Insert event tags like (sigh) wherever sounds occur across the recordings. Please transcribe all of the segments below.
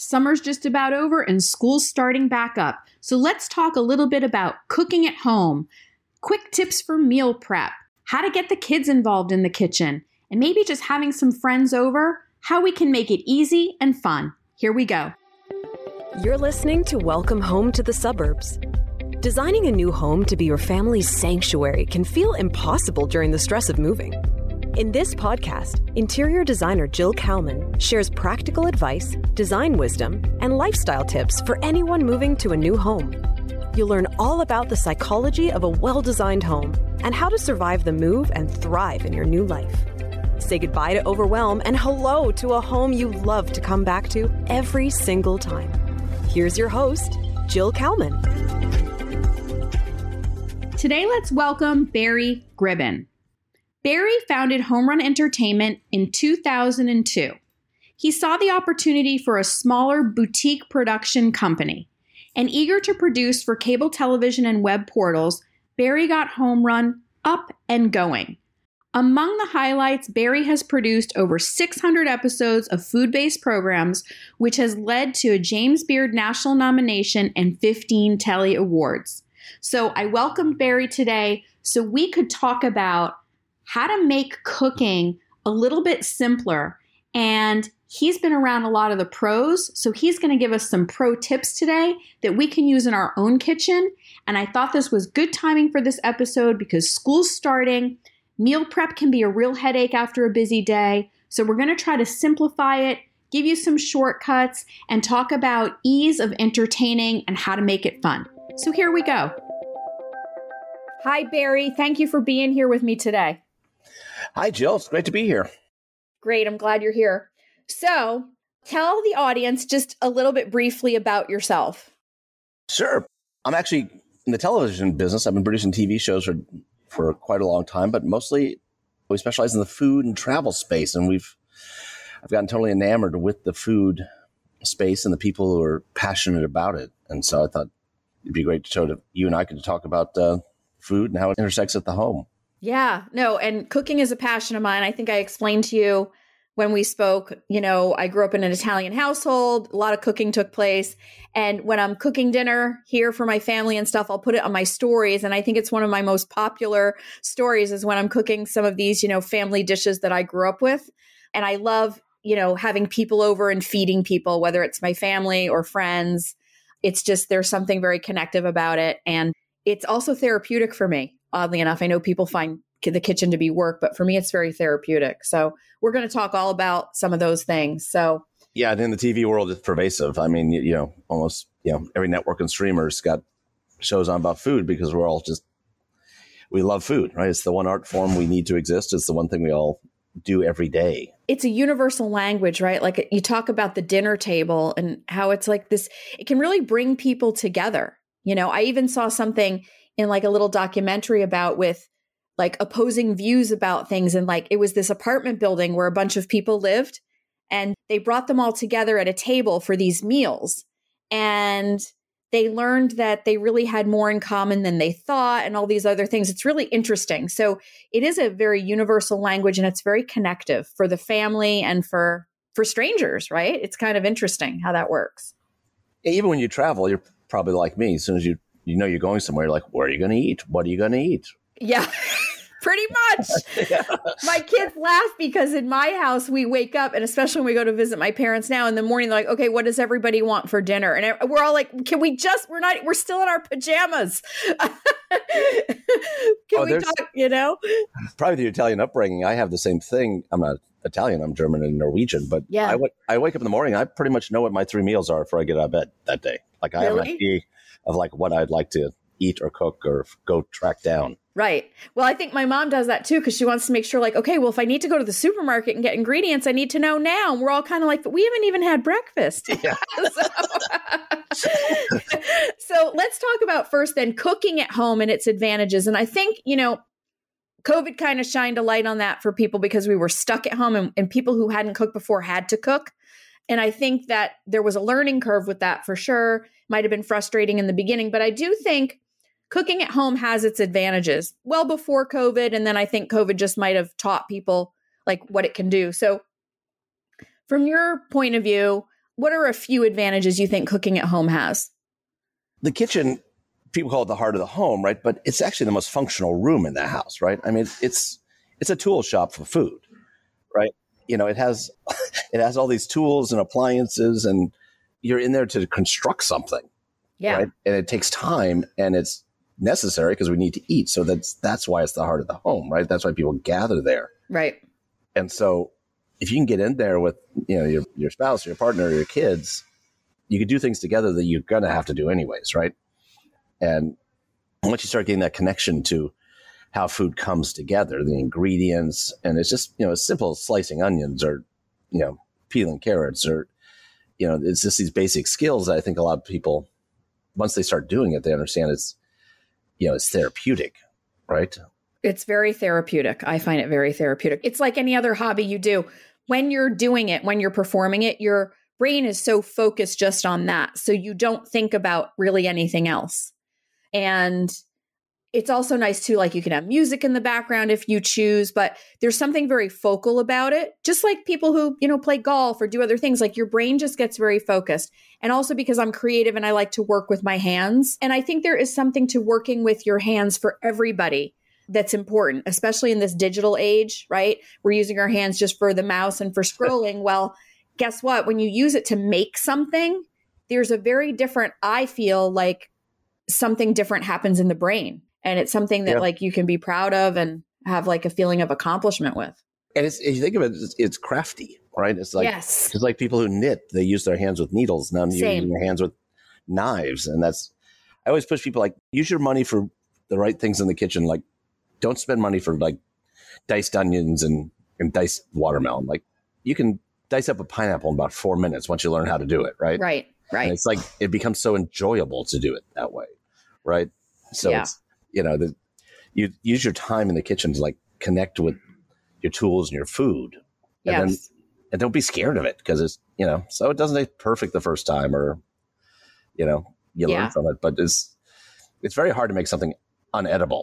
Summer's just about over and school's starting back up. So let's talk a little bit about cooking at home, quick tips for meal prep, how to get the kids involved in the kitchen, and maybe just having some friends over, how we can make it easy and fun. Here we go. You're listening to Welcome Home to the Suburbs. Designing a new home to be your family's sanctuary can feel impossible during the stress of moving. In this podcast, interior designer Jill Kalman shares practical advice, design wisdom, and lifestyle tips for anyone moving to a new home. You'll learn all about the psychology of a well designed home and how to survive the move and thrive in your new life. Say goodbye to overwhelm and hello to a home you love to come back to every single time. Here's your host, Jill Kalman. Today, let's welcome Barry Gribbon. Barry founded Homerun Entertainment in 2002. He saw the opportunity for a smaller boutique production company. And eager to produce for cable television and web portals, Barry got Homerun up and going. Among the highlights, Barry has produced over 600 episodes of food based programs, which has led to a James Beard National nomination and 15 Telly Awards. So I welcomed Barry today so we could talk about how to make cooking a little bit simpler. And he's been around a lot of the pros, so he's going to give us some pro tips today that we can use in our own kitchen. And I thought this was good timing for this episode because school's starting. Meal prep can be a real headache after a busy day. So we're going to try to simplify it, give you some shortcuts, and talk about ease of entertaining and how to make it fun. So here we go. Hi, Barry. Thank you for being here with me today. Hi, Jill. It's great to be here. Great. I'm glad you're here. So, tell the audience just a little bit briefly about yourself. Sure. I'm actually in the television business. I've been producing TV shows for, for quite a long time, but mostly we specialize in the food and travel space. And we've, I've gotten totally enamored with the food space and the people who are passionate about it. And so I thought it'd be great to show that you and I could talk about uh, food and how it intersects at the home. Yeah, no, and cooking is a passion of mine. I think I explained to you when we spoke, you know, I grew up in an Italian household, a lot of cooking took place. And when I'm cooking dinner here for my family and stuff, I'll put it on my stories. And I think it's one of my most popular stories is when I'm cooking some of these, you know, family dishes that I grew up with. And I love, you know, having people over and feeding people, whether it's my family or friends. It's just, there's something very connective about it. And it's also therapeutic for me oddly enough. I know people find the kitchen to be work, but for me, it's very therapeutic. So we're going to talk all about some of those things. So yeah, and in the TV world, it's pervasive. I mean, you, you know, almost you know every network and streamer's got shows on about food because we're all just we love food, right? It's the one art form we need to exist. It's the one thing we all do every day. It's a universal language, right? Like you talk about the dinner table and how it's like this, it can really bring people together. You know, I even saw something in like a little documentary about with like opposing views about things. And like it was this apartment building where a bunch of people lived and they brought them all together at a table for these meals. And they learned that they really had more in common than they thought and all these other things. It's really interesting. So it is a very universal language and it's very connective for the family and for for strangers right? It's kind of interesting how that works. Even when you travel you're probably like me. As soon as you you know you're going somewhere. You're like, where are you going to eat? What are you going to eat? Yeah. (laughs) Pretty much. (laughs) yeah. My kids laugh because in my house we wake up, and especially when we go to visit my parents now in the morning, they're like, "Okay, what does everybody want for dinner?" And we're all like, "Can we just? We're not. We're still in our pajamas. (laughs) Can oh, we talk? You know?" Probably the Italian upbringing. I have the same thing. I'm not Italian. I'm German and Norwegian, but yeah, I, w- I wake up in the morning. I pretty much know what my three meals are before I get out of bed that day. Like I really? have an idea of like what I'd like to eat or cook or go track down. Right. Well, I think my mom does that too because she wants to make sure, like, okay, well, if I need to go to the supermarket and get ingredients, I need to know now. And we're all kind of like, but we haven't even had breakfast. (laughs) Yeah. (laughs) so, (laughs) so let's talk about first then cooking at home and its advantages. And I think, you know, COVID kind of shined a light on that for people because we were stuck at home and, and people who hadn't cooked before had to cook. And I think that there was a learning curve with that for sure. Might have been frustrating in the beginning, but I do think cooking at home has its advantages well before COVID. And then I think COVID just might have taught people like what it can do. So, from your point of view, what are a few advantages you think cooking at home has? The kitchen, people call it the heart of the home, right? But it's actually the most functional room in the house, right? I mean, it's it's a tool shop for food? You know, it has (laughs) it has all these tools and appliances, and you're in there to construct something, yeah. right? And it takes time, and it's necessary because we need to eat. So that's that's why it's the heart of the home, right? That's why people gather there, right? And so if you can get in there with you know your your spouse, your partner, your kids, you can do things together that you're gonna have to do anyways, right? And once you start getting that connection to how food comes together, the ingredients, and it's just you know as simple as slicing onions or you know peeling carrots or you know it's just these basic skills that I think a lot of people once they start doing it, they understand it's you know it's therapeutic, right? It's very therapeutic. I find it very therapeutic. It's like any other hobby you do when you're doing it, when you're performing it, your brain is so focused just on that. So you don't think about really anything else. And it's also nice too, like you can have music in the background if you choose, but there's something very focal about it. Just like people who, you know, play golf or do other things, like your brain just gets very focused. And also because I'm creative and I like to work with my hands. And I think there is something to working with your hands for everybody that's important, especially in this digital age, right? We're using our hands just for the mouse and for (laughs) scrolling. well, guess what? When you use it to make something, there's a very different, I feel like something different happens in the brain. And it's something that yeah. like you can be proud of and have like a feeling of accomplishment with. And it's, if you think of it, it's, it's crafty, right? It's like, yes. it's like people who knit, they use their hands with needles. Now you're using your hands with knives. And that's, I always push people like, use your money for the right things in the kitchen, like don't spend money for like diced onions and, and diced watermelon. Like you can dice up a pineapple in about four minutes once you learn how to do it, right? Right. Right. And it's like it becomes so enjoyable to do it that way. Right. So yeah. it's you know, the, you use your time in the kitchen to like connect with your tools and your food. And yes. then and don't be scared of it because it's you know, so it doesn't taste perfect the first time or you know, you yeah. learn from it. But it's it's very hard to make something unedible.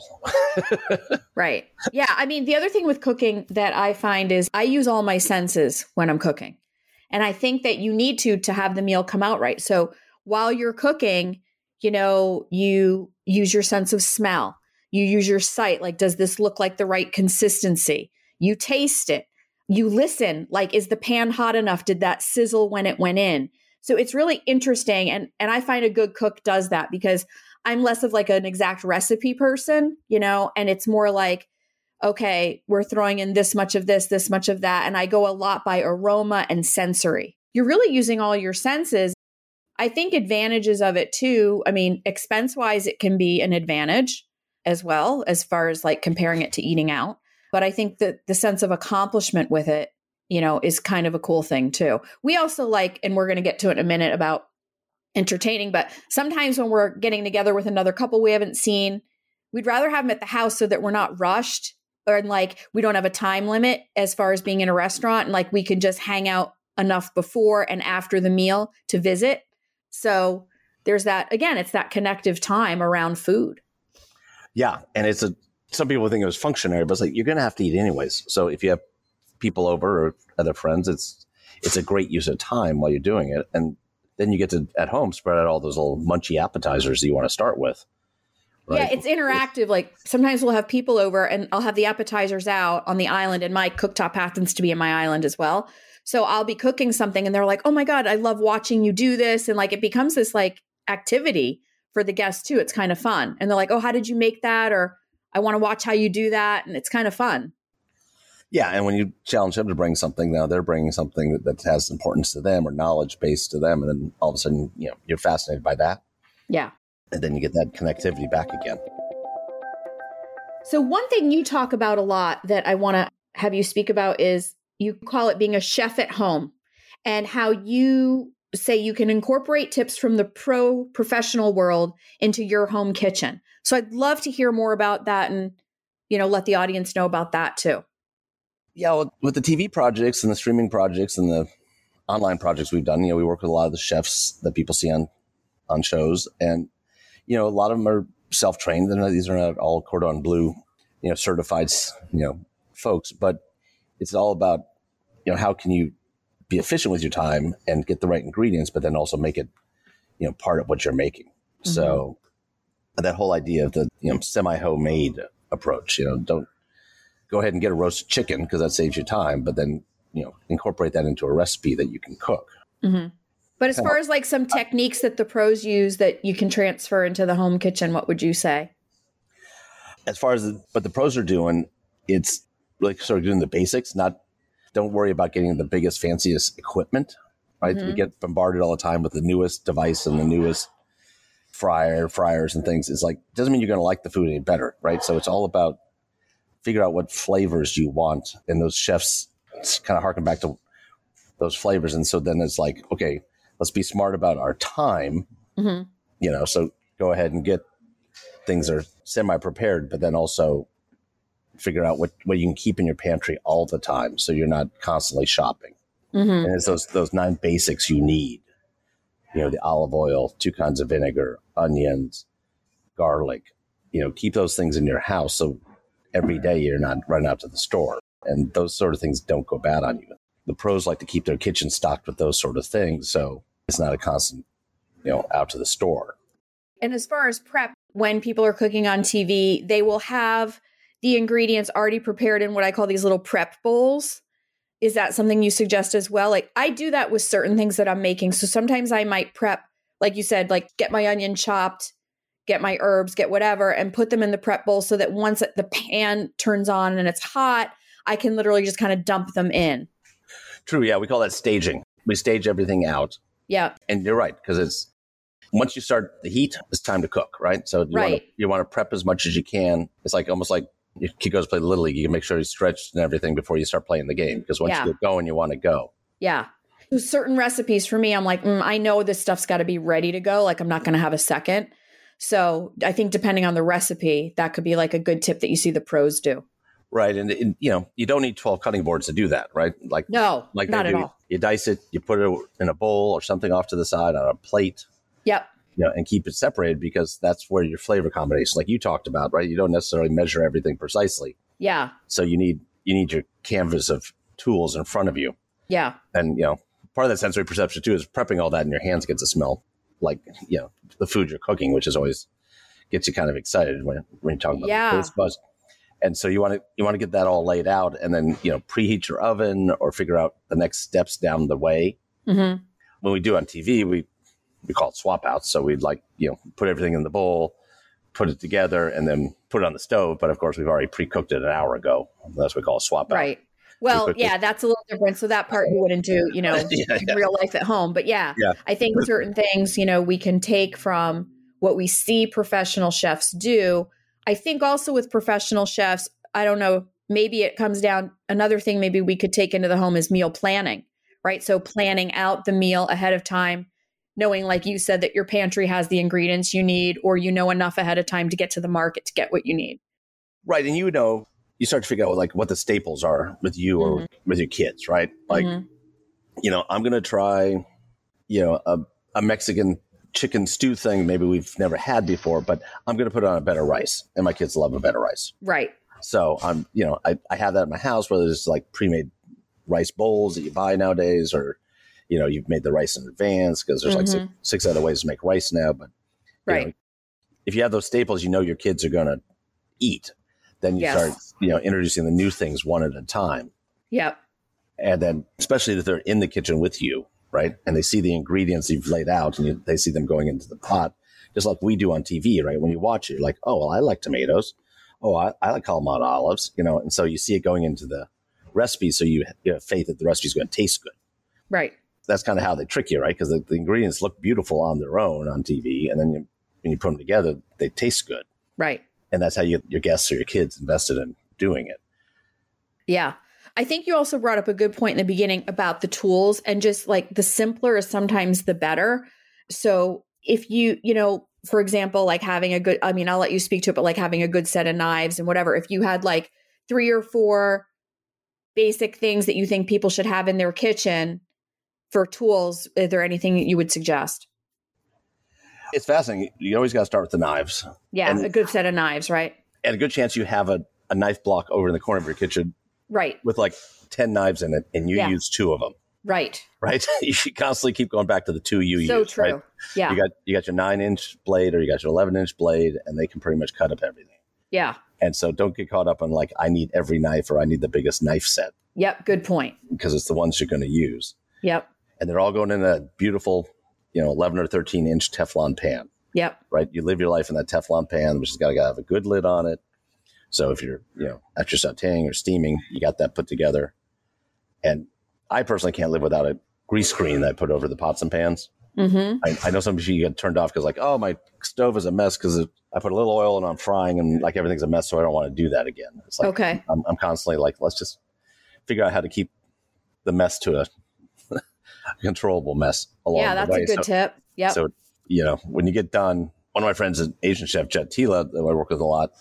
(laughs) right. Yeah. I mean, the other thing with cooking that I find is I use all my senses when I'm cooking. And I think that you need to to have the meal come out right. So while you're cooking, you know, you use your sense of smell. You use your sight like does this look like the right consistency? You taste it. You listen like is the pan hot enough? Did that sizzle when it went in? So it's really interesting and and I find a good cook does that because I'm less of like an exact recipe person, you know, and it's more like, okay, we're throwing in this much of this, this much of that. And I go a lot by aroma and sensory. You're really using all your senses. I think advantages of it too. I mean, expense wise, it can be an advantage as well, as far as like comparing it to eating out. But I think that the sense of accomplishment with it, you know, is kind of a cool thing too. We also like, and we're going to get to it in a minute about entertaining. But sometimes when we're getting together with another couple we haven't seen, we'd rather have them at the house so that we're not rushed or like we don't have a time limit as far as being in a restaurant and like we can just hang out enough before and after the meal to visit. So there's that again, it's that connective time around food. Yeah. And it's a some people think it was functionary, but it's like you're gonna have to eat anyways. So if you have people over or other friends, it's it's a great use of time while you're doing it. And then you get to at home spread out all those little munchy appetizers that you want to start with. Right? Yeah, it's interactive. Like sometimes we'll have people over and I'll have the appetizers out on the island, and my cooktop happens to be in my island as well. So I'll be cooking something and they're like, oh my God, I love watching you do this. And like it becomes this like activity for the guests too. It's kind of fun. And they're like, oh, how did you make that? Or I want to watch how you do that. And it's kind of fun. Yeah, and when you challenge them to bring something, now they're bringing something that, that has importance to them or knowledge base to them, and then all of a sudden, you know, you're fascinated by that. Yeah, and then you get that connectivity back again. So one thing you talk about a lot that I want to have you speak about is you call it being a chef at home, and how you say you can incorporate tips from the pro professional world into your home kitchen. So I'd love to hear more about that and you know let the audience know about that too yeah, well, with the TV projects and the streaming projects and the online projects we've done, you know, we work with a lot of the chefs that people see on on shows, and you know, a lot of them are self trained. These are not all cordon bleu, you know, certified, you know, folks, but it's all about you know how can you be efficient with your time and get the right ingredients, but then also make it, you know, part of what you're making. Mm-hmm. So that whole idea of the, you know, semi homemade approach, you know, don't go ahead and get a roasted chicken because that saves you time, but then, you know, incorporate that into a recipe that you can cook. Mm-hmm. But as far as like some techniques that the pros use that you can transfer into the home kitchen, what would you say? As far as the, what the pros are doing, it's like sort of doing the basics, not don't worry about getting the biggest, fanciest equipment, right? Mm-hmm. We get bombarded all the time with the newest device and the newest fryer, fryers and things. It's like, doesn't mean you're going to like the food any better, right? So it's all about figure out what flavors you want. And those chefs kind of harken back to those flavors. And so then it's like, okay, let's be smart about our time. Mm-hmm. You know, so go ahead and get things that are semi prepared, but then also figure out what, what you can keep in your pantry all the time so you're not constantly shopping. Mm-hmm. And it's those those nine basics you need. You know, the olive oil, two kinds of vinegar, onions, garlic. You know, keep those things in your house so every day you're not running out to the store. And those sort of things don't go bad on you the pros like to keep their kitchen stocked with those sort of things. So it's not a constant, you know, out to the store. And as far as prep, when people are cooking on TV, they will have the ingredients already prepared in what I call these little prep bowls. Is that something you suggest as well? Like I do that with certain things that I'm making. So sometimes I might prep, like you said, like get my onion chopped, get my herbs, get whatever, and put them in the prep bowl so that once the pan turns on and it's hot, I can literally just kind of dump them in. True. Yeah. We call that staging. We stage everything out. Yeah. And you're right. Because it's once you start the heat, it's time to cook, right? So you right. want to you want to prep as much as you can. It's like almost like kid goes to play Little League. You can make sure he's stretched and everything before you start playing the game. Because once yeah. you get going, you want to go. Yeah. Certain recipes for me, I'm like, mm, I know this stuff's got to be ready to go. Like, I'm not going to have a second. So I think depending on the recipe, that could be like a good tip that you see the pros do. Right. And, and, you know, you don't need 12 cutting boards to do that, right? Like, no, like not at all. You dice it, you put it in a bowl or something off to the side on a plate. Yep. You know, and keep it separated because that's where your flavor combination, like you talked about, right? You don't necessarily measure everything precisely. Yeah. So you need, you need your canvas of tools in front of you. Yeah. And, you know, part of that sensory perception too is prepping all that in your hands gets to smell like, you know, the food you're cooking, which is always gets you kind of excited when, when you talk about yeah. taste buds. And so you want to you want to get that all laid out, and then you know preheat your oven or figure out the next steps down the way. Mm-hmm. When we do on TV, we we call it swap outs. So we'd like you know put everything in the bowl, put it together, and then put it on the stove. But of course, we've already pre cooked it an hour ago. That's what we call a swap out. Right. Well, yeah, that's a little different. So that part you wouldn't do, you know, (laughs) yeah, yeah. real life at home. But yeah, yeah, I think certain things, you know, we can take from what we see professional chefs do I think also with professional chefs, I don't know, maybe it comes down another thing maybe we could take into the home is meal planning, right? So planning out the meal ahead of time, knowing like you said that your pantry has the ingredients you need or you know enough ahead of time to get to the market to get what you need. Right, and you know, you start to figure out like what the staples are with you or mm-hmm. with your kids, right? Like mm-hmm. you know, I'm going to try you know, a, a Mexican chicken stew thing maybe we've never had before, but I'm going to put it on a better rice. And my kids love a better rice. Right. So I'm, you know, I, I have that in my house, whether it's like pre-made rice bowls that you buy nowadays, or, you know, you've made the rice in advance because there's mm-hmm. like six, mm-hmm. six, other ways to make rice now. But right. Know, if you have those staples, you know, your kids are going to eat. Then you yes. start, you know, introducing the new things one at a time. Yep. And then, especially if they're in the kitchen with you, right? And they see the ingredients you've laid out and you, they see them going into the pot, just like we do on TV, right? When you watch it, you're like, oh, well, I like tomatoes. Oh, I, I like Kalamata olives, you know? And so you see it going into the recipe. So you, you have faith that the recipe is going to taste good. Right. That's kind of how they trick you, right? Because the, the, ingredients look beautiful on their own on TV. And then you, when you put them together, they taste good. Right. And that's how you, your guests or your kids invested in doing it. Yeah. I think you also brought up a good point in the beginning about the tools and just like the simpler is sometimes the better. So if you, you know, for example, like having a good, I mean, I'll let you speak to it, but like having a good set of knives and whatever, if you had like three or four basic things that you think people should have in their kitchen for tools, is there anything you would suggest? It's fascinating. You always got to start with the knives. Yeah, and, a good set of knives, right? And a good chance you have a, a knife block over in the corner of your kitchen Right. With like 10 knives in it and you yeah. use two of them. Right. right? (laughs) you should constantly keep going back to the two you So use. So true. Right? Yeah. You got you got your nine inch blade or you got your eleven inch blade, and they can pretty much cut up everything. yeah. And so don't get caught up on like I need every knife or I need the biggest knife set Yep. Good point. because it's the ones you're going to use, Yep. And they're all going in a beautiful, you know, eleven or thirteen inch Teflon pan. Yep. Right? You live your life in that Teflon pan, which has got to have a good lid on it. So if you're you know after sautéing or steaming, you got that put together. And I personally can't live without a grease screen that I put over the pots and pans. Mm-hmm. I, I know some people get turned off because like, oh, my stove is a mess because I put a little oil and I'm frying and like everything's a mess, so I don't want to do that again. It's like Okay. I'm, I'm constantly like, let's just figure out how to keep the mess to a (laughs) controllable mess along Yeah, the that's way. a good so, tip. Yeah. so you know, when you get done, one of my friends, an Asian chef, Jet Tila, that I work with a lot,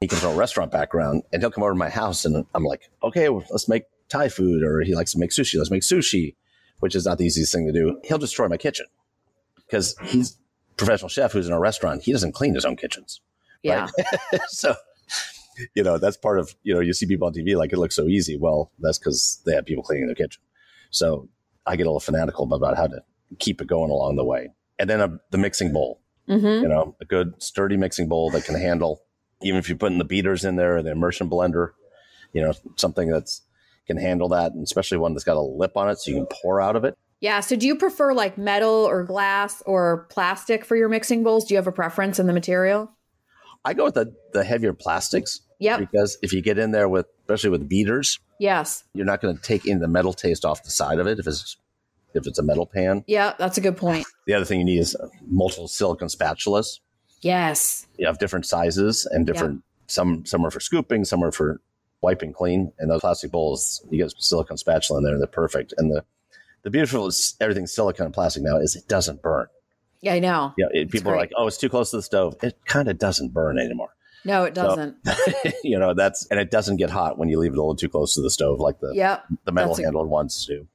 he comes from a restaurant background and he'll come over to my house and I'm like, okay, well, let's make Thai food, or he likes to make sushi. Let's make sushi, which is not the easiest thing to do. He'll destroy my kitchen because he's a professional chef who's in a restaurant. He doesn't clean his own kitchens. yeah. (laughs) so, you know, that's part of, you know, you see people on TV like it looks so easy. Well, that's because they have people cleaning their kitchen. So I get a little fanatical about how to keep it going along the way. And then a, the mixing bowl, Mm-hmm. you know, a good sturdy mixing bowl that can handle, even if you're putting the beaters in there, or the immersion blender, you know, something that's can handle that, and especially one that's got a lip on it so you can pour out of it. Yeah. So do you prefer like metal or glass or plastic for your mixing bowls? Do you have a preference in the material? I go with the, the heavier plastics Yeah. because if you get in there with, especially with beaters, Yes. you're not going to take in the metal taste off the side of it if it's if it's a metal pan. Yeah, that's a good point. The other thing you need is uh, multiple silicone spatulas. Yes. You have different sizes and different. Some some are for scooping, some are for wiping clean. And those plastic bowls, you get silicone spatula in there, they're perfect. And the the beautiful is everything silicone and plastic now is it doesn't burn. Yeah, I know. Yeah, it, people are like, oh, it's too close to the stove. It kind of doesn't burn anymore. No, it doesn't. (laughs) you know, that's and it doesn't get hot when you leave it a little too close to the stove, like the yep. the metal that's a- handled ones do.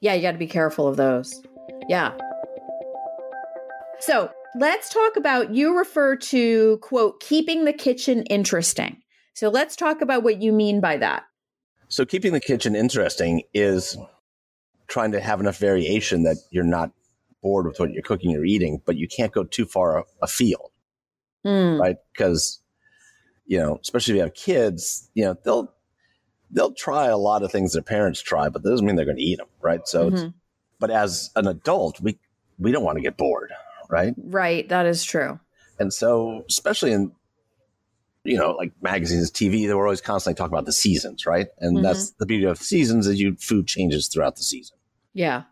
Yeah, you got to be careful of those. Yeah. So let's talk about you refer to, quote, keeping the kitchen interesting. So let's talk about what you mean by that. So keeping the kitchen interesting is trying to have enough variation that you're not bored with what you're cooking or eating, but you can't go too far afield, Hmm. right? Because you know, especially if you have kids, you know, they'll they'll try a lot of things their parents try, but that doesn't mean they're going to eat them, right? So, it's, Mhm. but as an adult, we we don't want to get bored, right? Right. That is true. And so, especially in you know, like magazines, TV, they were always constantly talking about the seasons, right? And Mhm. that's the beauty of seasons is you food changes throughout the season. Yeah.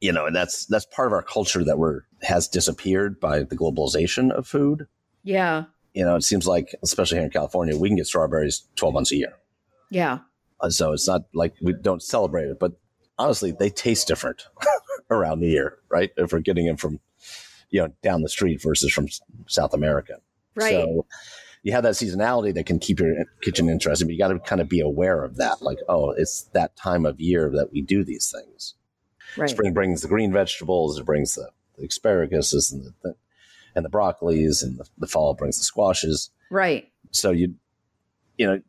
You know, and that's that's part of our culture that we're has disappeared by the globalization of food. Yeah. You know, it seems like, especially here in California, we can get strawberries twelve months a year. Yeah. Uh, So it's not like we don't celebrate it, but honestly, they taste different (laughs) around the year, right? If we're getting them from, you know, down the street versus from South America. Right. So you have that seasonality that can keep your kitchen interesting, but you got to kind of be aware of that. Like, oh, it's that time of year that we do these things. right. Spring brings the green vegetables, it brings the, the asparagus and the, the and the broccolis, and the, the fall brings the squashes. Right. So you, you know,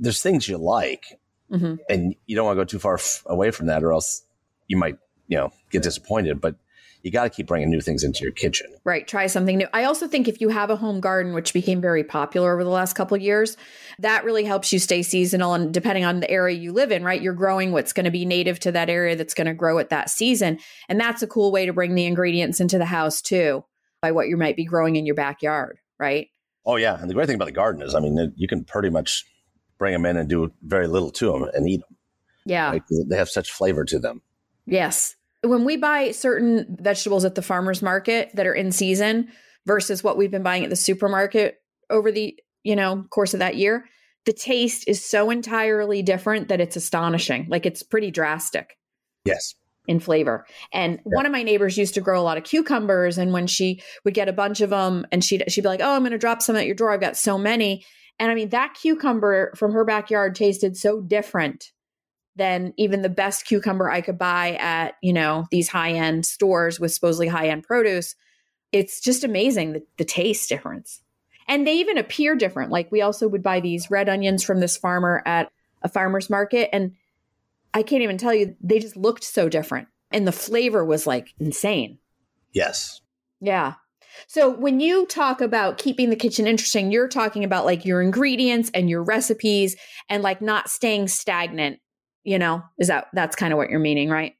there's things you like, hmm and you don't want to go too far f- away from that, or else you might, you know, get disappointed. But you got to keep bringing new things into your kitchen. Right. Try something new. I also think if you have a home garden, which became very popular over the last couple of years, that really helps you stay seasonal. And depending on the area you live in, right, you're growing what's going to be native to that area that's going to grow at that season. And that's a cool way to bring the ingredients into the house too, by what you might be growing in your backyard. Right. Oh yeah, and the great thing about the garden is, I mean, you can pretty much bring them in and do very little to them and eat them. Yeah. Right? They have such flavor to them. Yes. When we buy certain vegetables at the farmers market that are in season versus what we've been buying at the supermarket over the, you know, course of that year, the taste is so entirely different that it's astonishing. Like it's pretty drastic Yes. In flavor. And one of my neighbors used to grow a lot of cucumbers and when she would get a bunch of them and she'd she'd be like, "Oh, I'm going to drop some at your door. I've got so many." And I mean, that cucumber from her backyard tasted so different than even the best cucumber I could buy at, you know, these high-end stores with supposedly high-end produce. It's just amazing the, the taste difference. And they even appear different. Like we also would buy these red onions from this farmer at a farmer's market and I can't even tell you, they just looked so different. And the flavor was like insane. Yes. Yeah. So when you talk about keeping the kitchen interesting, you're talking about like your ingredients and your recipes and like not staying stagnant, you know? Is that that's kind of what you're meaning, right?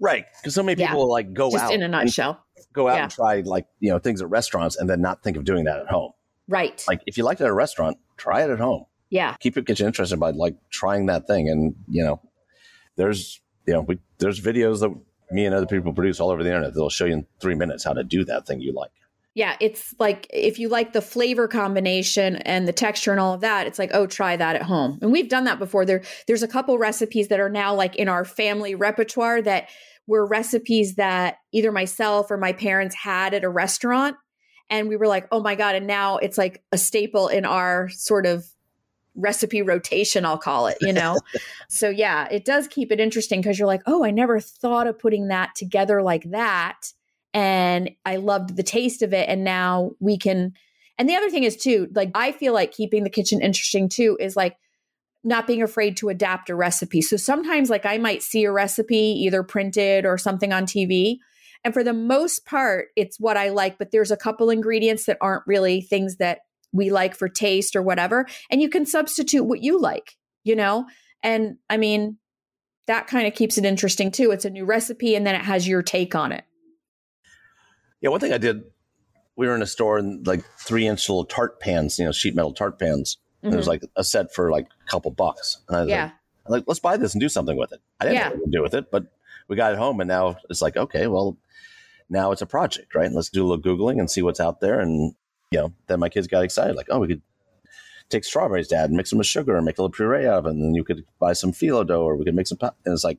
Right. Because so many Yeah. people will like go Just out in a nutshell. go out Yeah. and try like, you know, things at restaurants and then not think of doing that at home. Right. Like if you like it at a restaurant, try it at home. yeah. Keep your kitchen interested by like trying that thing. And, you know, there's, you know, we, there's videos that me and other people produce all over the internet that'll show you in three minutes how to do that thing you like. Yeah, it's like if you like the flavor combination and the texture and all of that, it's like, oh, try that at home. And we've done that before. There there's a couple recipes that are now like in our family repertoire that were recipes that either myself or my parents had at a restaurant and we were like, "Oh my god." And now it's like a staple in our sort of recipe rotation, I'll call it, you know? (laughs) so yeah, it does keep it interesting because you're like, "Oh, I never thought of putting that together like that." and I loved the taste of it. And now we can. And the other thing is too, like I feel like keeping the kitchen interesting too is like not being afraid to adapt a recipe. So sometimes, like I might see a recipe either printed or something on TV. And for the most part, it's what I like, but there's a couple ingredients that aren't really things that we like for taste or whatever. And you can substitute what you like, you know? And I mean, that kind of keeps it interesting too. It's a new recipe and then it has your take on it. Yeah, one thing I did, we were in a store and like three inch little tart pans, you know, sheet metal tart pans. And It was mm-hmm. like a set for like a couple bucks. And I was yeah. like, like, let's buy this and do something with it. I didn't Yeah. know what to do with it, but we got it home and now it's like, okay, well, now it's a project, right? Let's do a little Googling and see what's out there. And, you know, then my kids got excited, like, oh, we could take strawberries, dad, and mix them with sugar and make a little puree of it. And then you could buy some phyllo dough or we could make some, and it's like,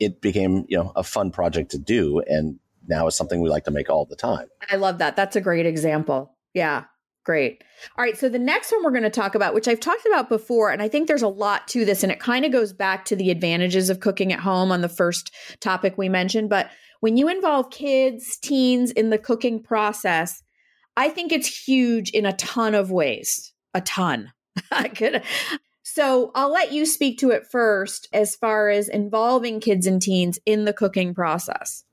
it became, you know, a fun project to do. And now it's something we like to make all the time. I love that. That's a great example. Yeah, great. All right. So the next one we're going to talk about, which I've talked about before, and I think there's a lot to this, and it kind of goes back to the advantages of cooking at home on the first topic we mentioned. But when you involve kids, teens in the cooking process, I think it's huge in a ton of ways. A ton. (laughs) I could. So I'll let you speak to it first as far as involving kids and teens in the cooking process.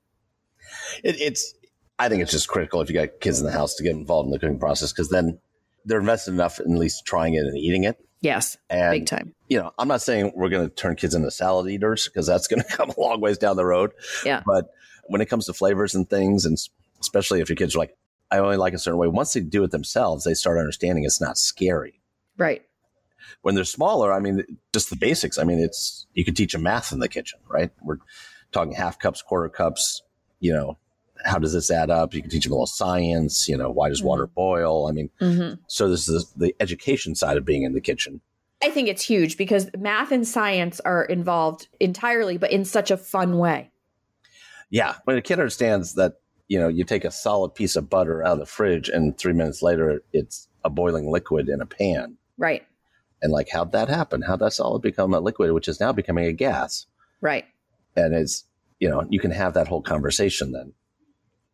it, it's I think it's just critical if you got kids in the house to get involved in the cooking process because then they're invested enough in at least trying it and eating it. Yes, And big time. you know, I'm not saying we're going to turn kids into salad eaters because that's going (laughs) to come a long ways down the road. Yeah. But when it comes to flavors and things, and especially if your kids are like, I only like a certain way. Once they do it themselves, they start understanding it's not scary. Right. When they're smaller, I mean, just the basics. I mean, it's you can teach them math in the kitchen, right? We're talking half cups, quarter cups. You know, how does this add up? You can teach them a little science. You know, why does water boil? I mean, Mm-hmm. so this is the education side of being in the kitchen. I think it's huge because math and science are involved entirely, but in such a fun way. Yeah, when a kid understands that, you know, you take a solid piece of butter out of the fridge and three minutes later it's a boiling liquid in a pan. Right. And like, how'd that happen? How'd that solid become a liquid, which is now becoming a gas? Right. And it's, you know, you can have that whole conversation then.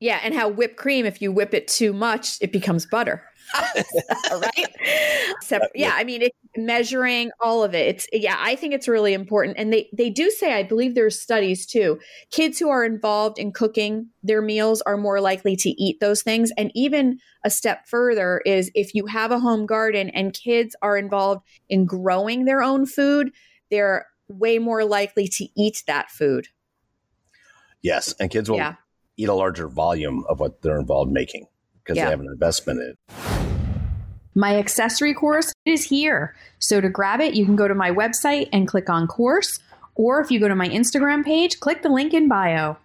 Yeah. And how whipped cream, if you whip it too much, it becomes butter. (laughs) right. (laughs) Sep- yeah. I mean, it's measuring all of it. It's, yeah, I think it's really important. And they, they do say, I believe there's studies too. Kids who are involved in cooking their meals are more likely to eat those things. And even a step further is if you have a home garden and kids are involved in growing their own food, they're way more likely to eat that food. Yes. And kids will Yeah. Eat a larger volume of what they're involved making because Yeah. they have an investment in it. My accessory course is here. So to grab it, you can go to my website and click on course, or if you go to my Instagram page, click the link in bio.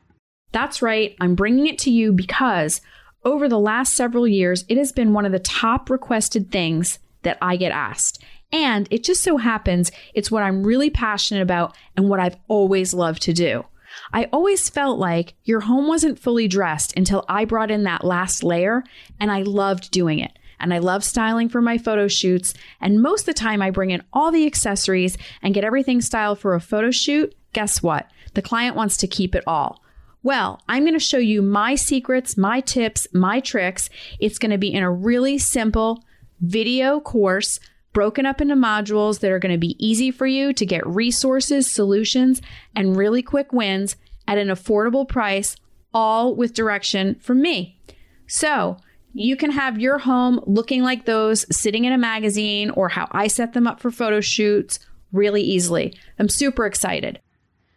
That's right, I'm bringing it to you because over the last several years, it has been one of the top requested things that I get asked. And it just so happens it's what I'm really passionate about and what I've always loved to do. I always felt like your home wasn't fully dressed until I brought in that last layer, and I loved doing it. And I love styling for my photo shoots. And most of the time, I bring in all the accessories and get everything styled for a photo shoot. Guess what? The client wants to keep it all. Well, I'm going to show you my secrets, my tips, my tricks. It's going to be in a really simple video course broken up into modules that are going to be easy for you to get resources, solutions, and really quick wins at an affordable price, all with direction from me. So, you can have your home looking like those sitting in a magazine or how I set them up for photo shoots really easily. I'm super excited.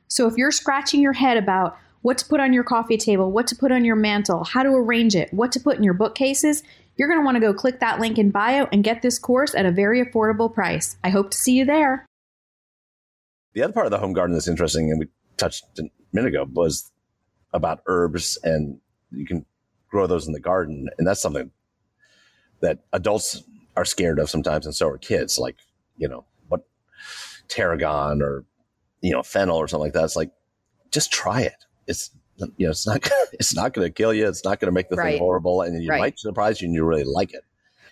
So if you're scratching your head about what to put on your coffee table, what to put on your mantle, how to arrange it, what to put in your bookcases, you're going to want to go click that link in bio and get this course at a very affordable price. I hope to see you there. The other part of the home garden that's interesting, and we touched a minute ago, was about herbs, and you can grow those in the garden. And that's something that adults are scared of sometimes, and so are kids. Like, you know, what tarragon or, you know, fennel or something like that. It's like, just try it. It's, you know, it's not, (laughs) it's not going to kill you. It's not going to make the Right. thing horrible. And you Right. might surprise you and you really like it.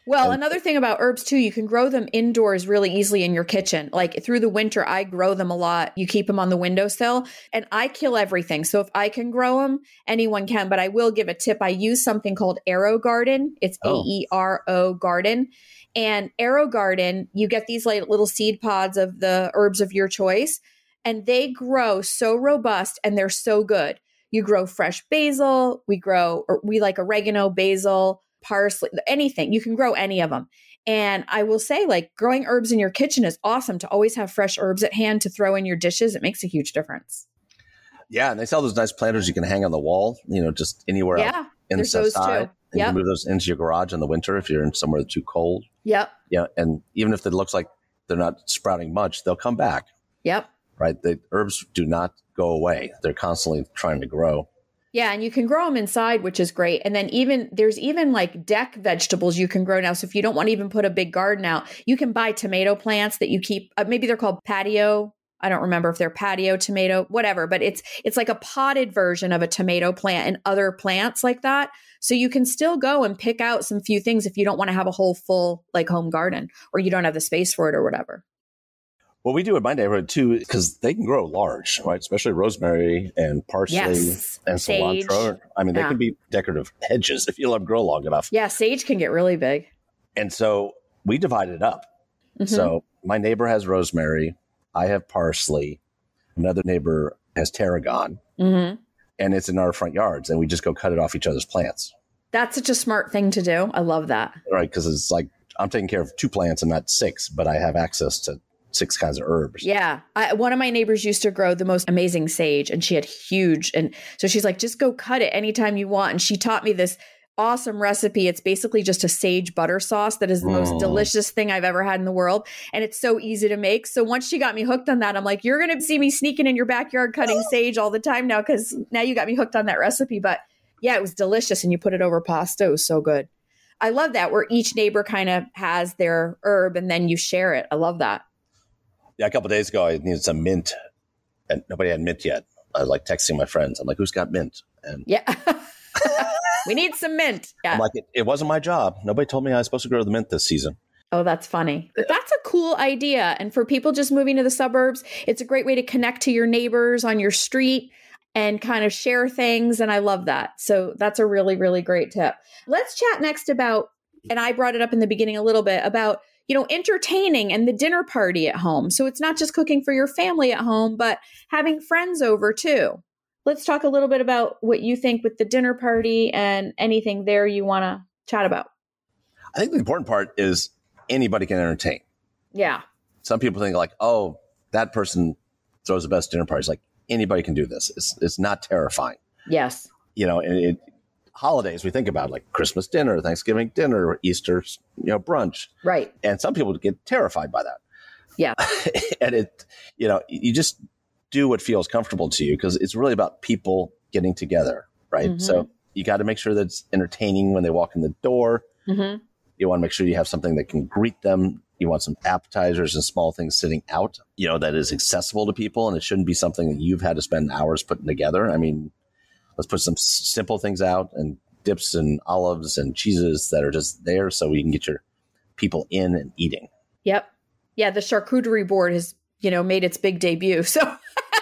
Well, And- another thing about herbs too, you can grow them indoors really easily in your kitchen. Like through the winter, I grow them a lot. You keep them on the windowsill, and I kill everything. So if I can grow them, anyone can. But I will give a tip. I use something called AeroGarden. It's oh. A E R O Oh. E R O Garden. And AeroGarden, you get these like little seed pods of the herbs of your choice, and they grow so robust and they're so good. You grow fresh basil. We grow, or we like oregano, basil, parsley, anything. You can grow any of them. And I will say, like, growing herbs in your kitchen is awesome to always have fresh herbs at hand to throw in your dishes. It makes a huge difference. Yeah. And they sell those nice planters you can hang on the wall, you know, just anywhere Yeah. inside. there's those too. And you can move those into your garage in the winter if you're in somewhere too cold. Yep. Yeah. And even if it looks like they're not sprouting much, they'll come back. Yep. right? The herbs do not go away. They're constantly trying to grow. Yeah, and you can grow them inside, which is great. And then even there's even like deck vegetables you can grow now. So if you don't want to even put a big garden out, you can buy tomato plants that you keep. Uh, maybe they're called patio. I don't remember if they're patio tomato, whatever. But it's it's like a potted version of a tomato plant and other plants like that. So you can still go and pick out some few things if you don't want to have a whole full like home garden or you don't have the space for it or whatever. What we do in my neighborhood too, because they can grow large, right? Especially rosemary and parsley Yes, and sage. cilantro. I mean, they can be decorative hedges if you let them grow long enough. Yeah, sage can get really big. And so we divide it up. Mhm. So my neighbor has rosemary. I have parsley. Another neighbor has tarragon. Mhm. And it's in our front yards. And we just go cut it off each other's plants, That's such a smart thing to do. I love that. right? Because it's like I'm taking care of two plants and not six, but I have access to six kinds of herbs. Yeah. I, one of my neighbors used to grow the most amazing sage and she had huge. And so she's like, just go cut it anytime you want. And she taught me this awesome recipe. It's basically just a sage butter sauce that is the most Mm. delicious thing I've ever had in the world. And it's so easy to make. So once she got me hooked on that, I'm like, you're going to see me sneaking in your backyard cutting (laughs) sage all the time now because now you got me hooked on that recipe. But yeah, it was delicious. And you put it over pasta. It was so good. I love that where each neighbor kind of has their herb and then you share it. I love that. Yeah, a couple days ago, I needed some mint, and nobody had mint yet. I was like texting my friends. I'm like, "Who's got mint?" And Yeah. (laughs) we need some mint. Yeah. I'm like, it, "It wasn't my job. Nobody told me I was supposed to grow the mint this season." oh, that's funny. But that's a cool idea. And for people just moving to the suburbs, it's a great way to connect to your neighbors on your street and kind of share things. And I love that. So that's a really, really great tip. Let's chat next about, and I brought it up in the beginning a little bit about, you know, entertaining and the dinner party at home. So it's not just cooking for your family at home, but having friends over too. Let's talk a little bit about what you think with the dinner party and anything there you want to chat about. I think the important part is anybody can entertain. Yeah. Some people think like, "Oh, that person throws the best dinner parties." Like anybody can do this. It's it's not terrifying, Yes. you know. And it, holidays we think about like Christmas dinner, Thanksgiving dinner, Easter, you know, brunch, Right. and some people get terrified by that. Yeah. (laughs) and it, you know, you just do what feels comfortable to you because it's really about people getting together, right? Mhm. So you got to make sure that it's entertaining when they walk in the door. Mm-hmm. You want to make sure you have something that can greet them. You want some appetizers and small things sitting out, you know, that is accessible to people. And it shouldn't be something that you've had to spend hours putting together. I mean, let's put some simple things out and dips and olives and cheeses that are just there so you can get your people in and eating. Yep. Yeah, the charcuterie board has, you know, made its big debut. (laughs)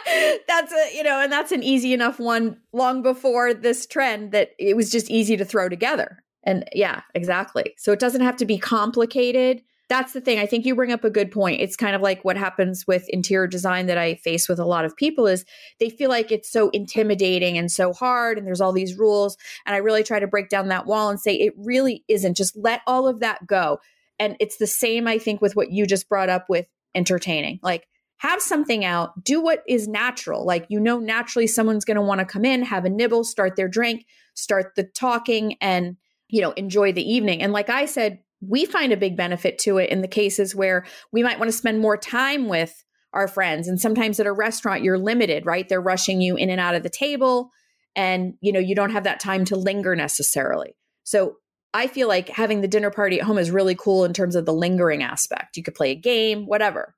So that's a, you know, and that's an easy enough one long before this trend that it was just easy to throw together. And yeah, exactly. So it doesn't have to be complicated, that's the thing. I think you bring up a good point. It's kind of like what happens with interior design that I face with a lot of people is they feel like it's so intimidating and so hard and there's all these rules and I really try to break down that wall and say it really isn't. Just let all of that go. And it's the same I think with what you just brought up with entertaining. Like have something out, do what is natural. Like you know naturally someone's going to want to come in, have a nibble, start their drink, start the talking and you know enjoy the evening. And like I said we find a big benefit to it in the cases where we might want to spend more time with our friends and sometimes at a restaurant you're limited right? They're rushing you in and out of the table and you know you don't have that time to linger necessarily. So i feel like having the dinner party at home is really cool in terms of the lingering aspect. You could play a game whatever.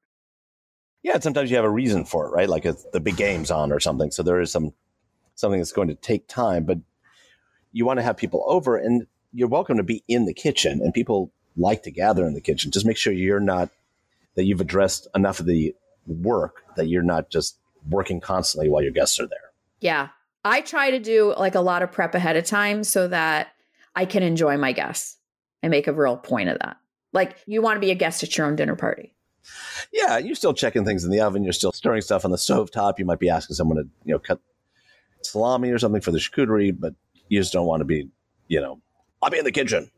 Yeah sometimes you have a reason for it right? Like the big game's on or something so there is some something that's going to take time but you want to have people over and you're welcome to be in the kitchen and people like to gather in the kitchen. Just make sure you're not that you've addressed enough of the work that you're not just working constantly while your guests are there. Yeah. I try to do like a lot of prep ahead of time so that I can enjoy my guests and make a real point of that. Like you want to be a guest at your own dinner party. Yeah, you're still checking things in the oven. You're still stirring stuff on the stove top. You might be asking someone to, you know, cut salami or something for the charcuterie, but you just don't want to be, you know, I'll be in the kitchen.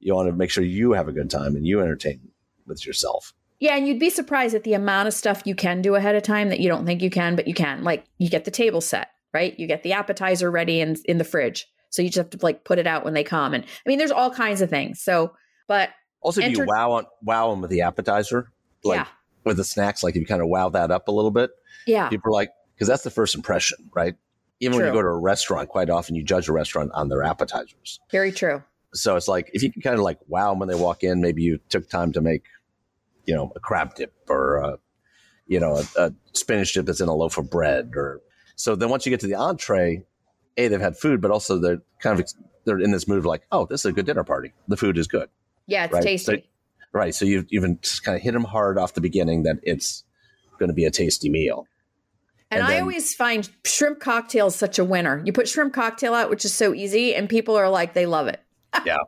You want to make sure you have a good time and you entertain with yourself. Yeah, and you'd be surprised at the amount of stuff you can do ahead of time that you don't think you can, but you can. Like you get the table set, right? You get the appetizer ready in in the fridge. So you just have to like put it out when they come. And I mean, there's all kinds of things. So, but also, enter- you wow on, wow them with the appetizer, like yeah. with the snacks, like you kind of wow that up a little bit, yeah, people are like, because that's the first impression, right? Even true. when you go to a restaurant, quite often you judge a restaurant on their appetizers. Very true. So it's like if you can kind of like wow them when they walk in, maybe you took time to make, you know, a crab dip or a, you know, a, a spinach dip that's in a loaf of bread or so then once you get to the entree, a they've had food, but also they're kind of they're in this mood of like, oh, this is a good dinner party. The food is good. Yeah, it's right? tasty. So, right. So you've even kind of hit them hard off the beginning that it's going to be a tasty meal. And, and I always find shrimp cocktails such a winner. You put shrimp cocktail out, which is so easy, and people are like, they love it (laughs) yeah.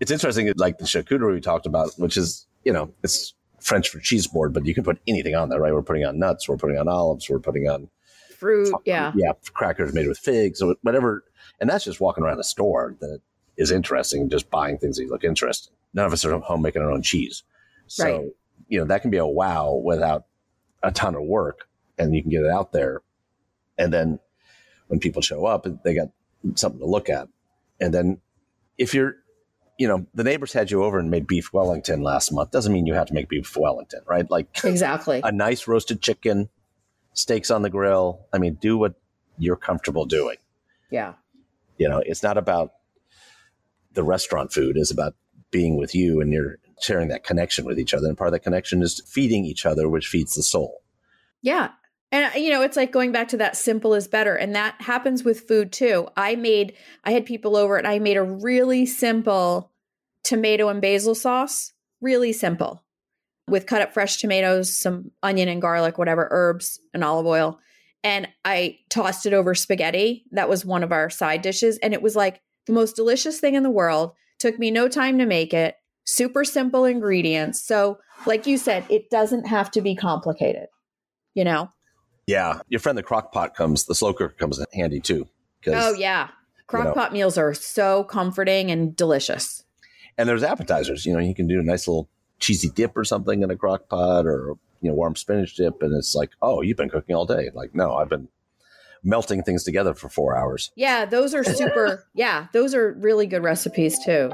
It's interesting, like the charcuterie we talked about, which is, you know, it's French for cheese board, but you can put anything on there, right? We're putting on nuts, we're putting on olives, we're putting on fruit, yeah. Yeah, crackers made with figs, or whatever. And that's just walking around a store that is interesting, just buying things that look interesting. None of us are home making our own cheese. So, right. you know, that can be a wow without a ton of work and you can get it out there. And then when people show up, they got something to look at. And then if you're, you know, the neighbors had you over and made beef Wellington last month, doesn't mean you have to make beef Wellington, right? Like exactly a nice roasted chicken, steaks on the grill. I mean, do what you're comfortable doing. Yeah. You know, it's not about the restaurant food, it's about being with you and you're sharing that connection with each other. And part of that connection is feeding each other, which feeds the soul. Yeah. And uh, you know, it's like going back to that simple is better. And that happens with food too. I made I had people over and I made a really simple tomato and basil sauce, really simple. With cut up fresh tomatoes, some onion and garlic, whatever, herbs and olive oil. And I tossed it over spaghetti. That was one of our side dishes and it was like the most delicious thing in the world. Took me no time to make it. Super simple ingredients. So, like you said, it doesn't have to be complicated. You know? Yeah, your friend the crock pot comes, the slow cooker comes in handy too. Oh yeah, crock you know, pot meals are so comforting and delicious. And there's appetizers. You know, you can do a nice little cheesy dip or something in a crock pot, or you know, warm spinach dip, and it's like, oh, you've been cooking all day. Like, no, I've been melting things together for four hours. Yeah, those are super. (laughs) yeah, those are really good recipes too.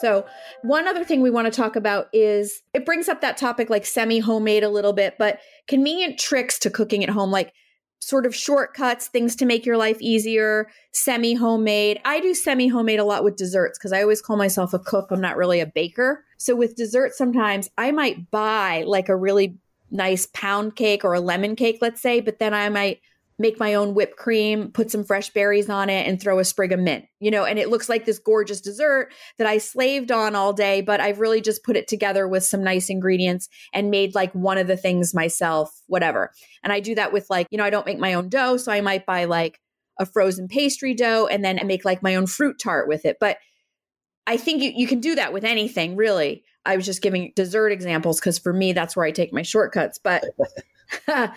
So, one other thing we want to talk about is it brings up that topic like semi homemade a little bit, but convenient tricks to cooking at home, like sort of shortcuts, things to make your life easier, semi homemade. I do semi homemade a lot with desserts because I always call myself a cook. I'm not really a baker. So, with desserts, sometimes I might buy like a really nice pound cake or a lemon cake, let's say, but then I might make my own whipped cream, put some fresh berries on it, and throw a sprig of mint, you know, and it looks like this gorgeous dessert that I slaved on all day, but I've really just put it together with some nice ingredients and made like one of the things myself, whatever. And I do that with like, you know, I don't make my own dough, so I might buy like a frozen pastry dough and then make like my own fruit tart with it. But I think you, you can do that with anything, really. I was just giving dessert examples because for me, that's where I take my shortcuts. But (laughs) (laughs)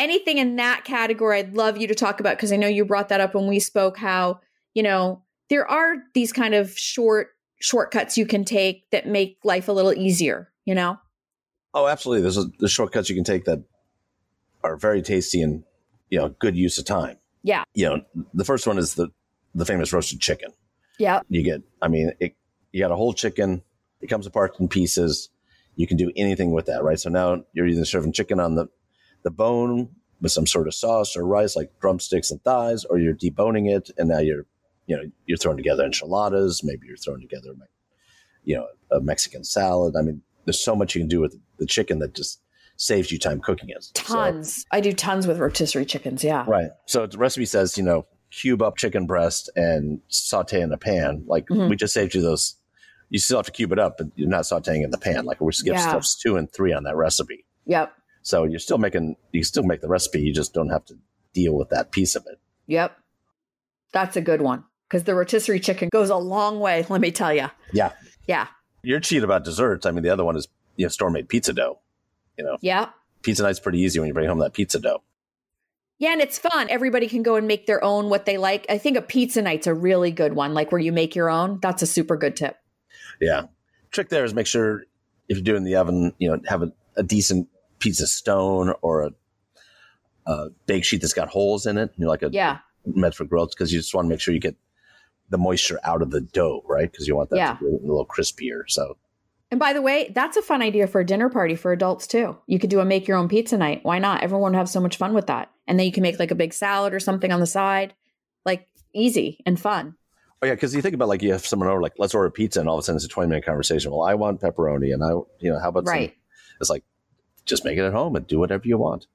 anything in that category, I'd love you to talk about because I know you brought that up when we spoke how, you know, there are these kind of short shortcuts you can take that make life a little easier, you know? Oh, absolutely. There's, a, there's shortcuts you can take that are very tasty and, you know, good use of time. Yeah. You know, the first one is the, the famous roasted chicken. Yeah. You get, I mean, it, you got a whole chicken, it comes apart in pieces. You can do anything with that, right? So now you're either serving chicken on the, the bone with some sort of sauce or rice, like drumsticks and thighs, or you're deboning it and now you're, you know, you're throwing together enchiladas. Maybe you're throwing together, you know, a Mexican salad. I mean, there's so much you can do with the chicken that just saves you time cooking it. Tons. So, I do tons with rotisserie chickens. Yeah. Right. So the recipe says, you know, cube up chicken breast and saute in a pan. Like mm-hmm. we just saved you those. You still have to cube it up, but you're not sauteing in the pan. Like we skip yeah. steps two and three on that recipe. Yep. So you're still making, you still make the recipe. You just don't have to deal with that piece of it. Yep. That's a good one because the rotisserie chicken goes a long way. Let me tell you. Yeah. Yeah. You're cheating about desserts. I mean, the other one is you know store made pizza dough. You know. Yeah. Pizza night's pretty easy when you bring home that pizza dough. Yeah, and it's fun. Everybody can go and make their own what they like. I think a pizza night's a really good one, like where you make your own. That's a super good tip. Yeah. Trick there is make sure if you're doing the oven, you know, have a, a decent pizza stone or a, a, bake sheet that's got holes in it. You know, like a yeah. meant for grills because you just want to make sure you get the moisture out of the dough, right? Because you want that yeah. to be a little crispier. So and by the way, that's a fun idea for a dinner party for adults too. You could do a make your own pizza night. Why not? Everyone would have so much fun with that. And then you can make like a big salad or something on the side. Like easy and fun. Oh yeah, because you think about like you have someone over, like let's order pizza, and all of a sudden it's a twenty minute conversation. Well, I want pepperoni, and I, you know, how about right? Some, it's like just make it at home and do whatever you want.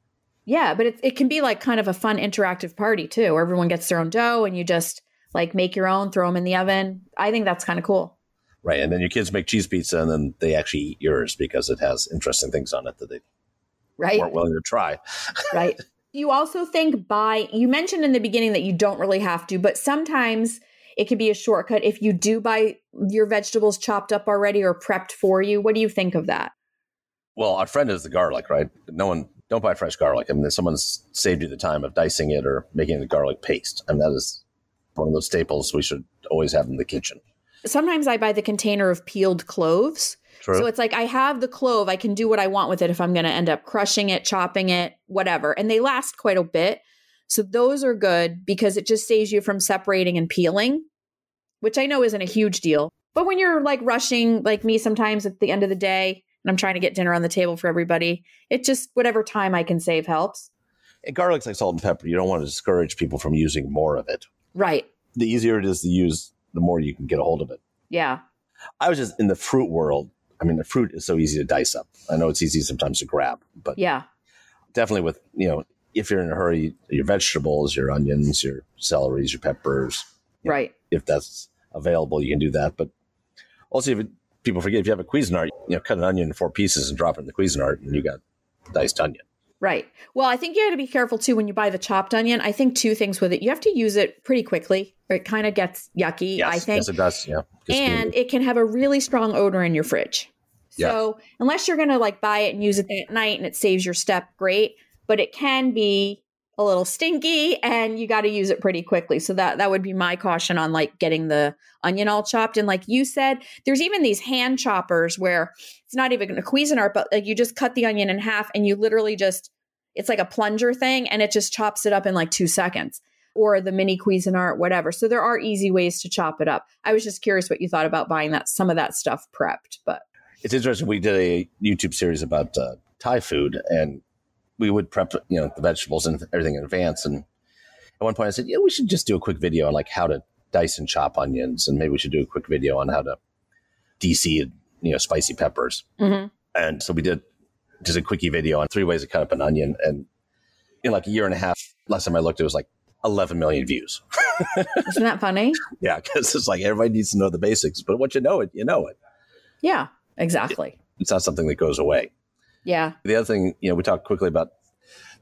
Yeah, but it it can be like kind of a fun interactive party too, where everyone gets their own dough and you just like make your own, throw them in the oven. I think that's kind of cool. Right. And then your kids make cheese pizza and then they actually eat yours because it has interesting things on it that they right. weren't willing to try. (laughs) right. You also think buy, you mentioned in the beginning that you don't really have to, but sometimes it can be a shortcut if you do buy your vegetables chopped up already or prepped for you. What do you think of that? Well, our friend is the garlic, right? No one, don't buy fresh garlic. I mean, someone's saved you the time of dicing it or making the garlic paste. I mean, that is one of those staples we should always have in the kitchen sometimes I buy the container of peeled cloves. True. So it's like I have the clove, I can do what I want with it if I'm going to end up crushing it, chopping it, whatever. And they last quite a bit. So those are good because it just saves you from separating and peeling, which I know isn't a huge deal. But when you're like rushing, like me sometimes at the end of the day, and I'm trying to get dinner on the table for everybody, it just, whatever time I can save helps. And garlic's like salt and pepper. You don't want to discourage people from using more of it. Right. The easier it is to use the more you can get a hold of it. Yeah. I was just in the fruit world. I mean, the fruit is so easy to dice up. I know it's easy sometimes to grab, but yeah, definitely with, you know, if you're in a hurry, your vegetables, your onions, your celeries, your peppers, right. Know, if that's available, you can do that. But also, if it, people forget, if you have a Cuisinart, you know, cut an onion in four pieces and drop it in the Cuisinart, and you got diced onion. Right. Well, I think you have to be careful too when you buy the chopped onion. I think two things with it. You have to use it pretty quickly, or it kind of gets yucky. Yes, I think. Yes, it does. Yeah. and it can have a really strong odor in your fridge. So yeah. unless you're going to like buy it and use it at night and it saves your step, great. But it can be a little stinky and you got to use it pretty quickly. So that that would be my caution on like getting the onion all chopped. And like you said, there's even these hand choppers where it's not even a Cuisinart, but like you just cut the onion in half and you literally just it's like a plunger thing and it just chops it up in like two seconds or the mini Cuisinart, whatever. So there are easy ways to chop it up. I was just curious what you thought about buying that some of that stuff prepped, but it's interesting. We did a YouTube series about uh, Thai food, and we would prep you know the vegetables and everything in advance. And at one point, I said, "Yeah, we should just do a quick video on like how to dice and chop onions, and maybe we should do a quick video on how to deseed you know spicy peppers." Mm-hmm. And so we did just a quickie video on three ways to cut up an onion. And in like a year and a half, last time I looked, it was like 11 million views. (laughs) Isn't that funny? yeah, because it's like everybody needs to know the basics, but once you know it, you know it. Yeah, exactly. It, it's not something that goes away. Yeah. The other thing, you know, we talked quickly about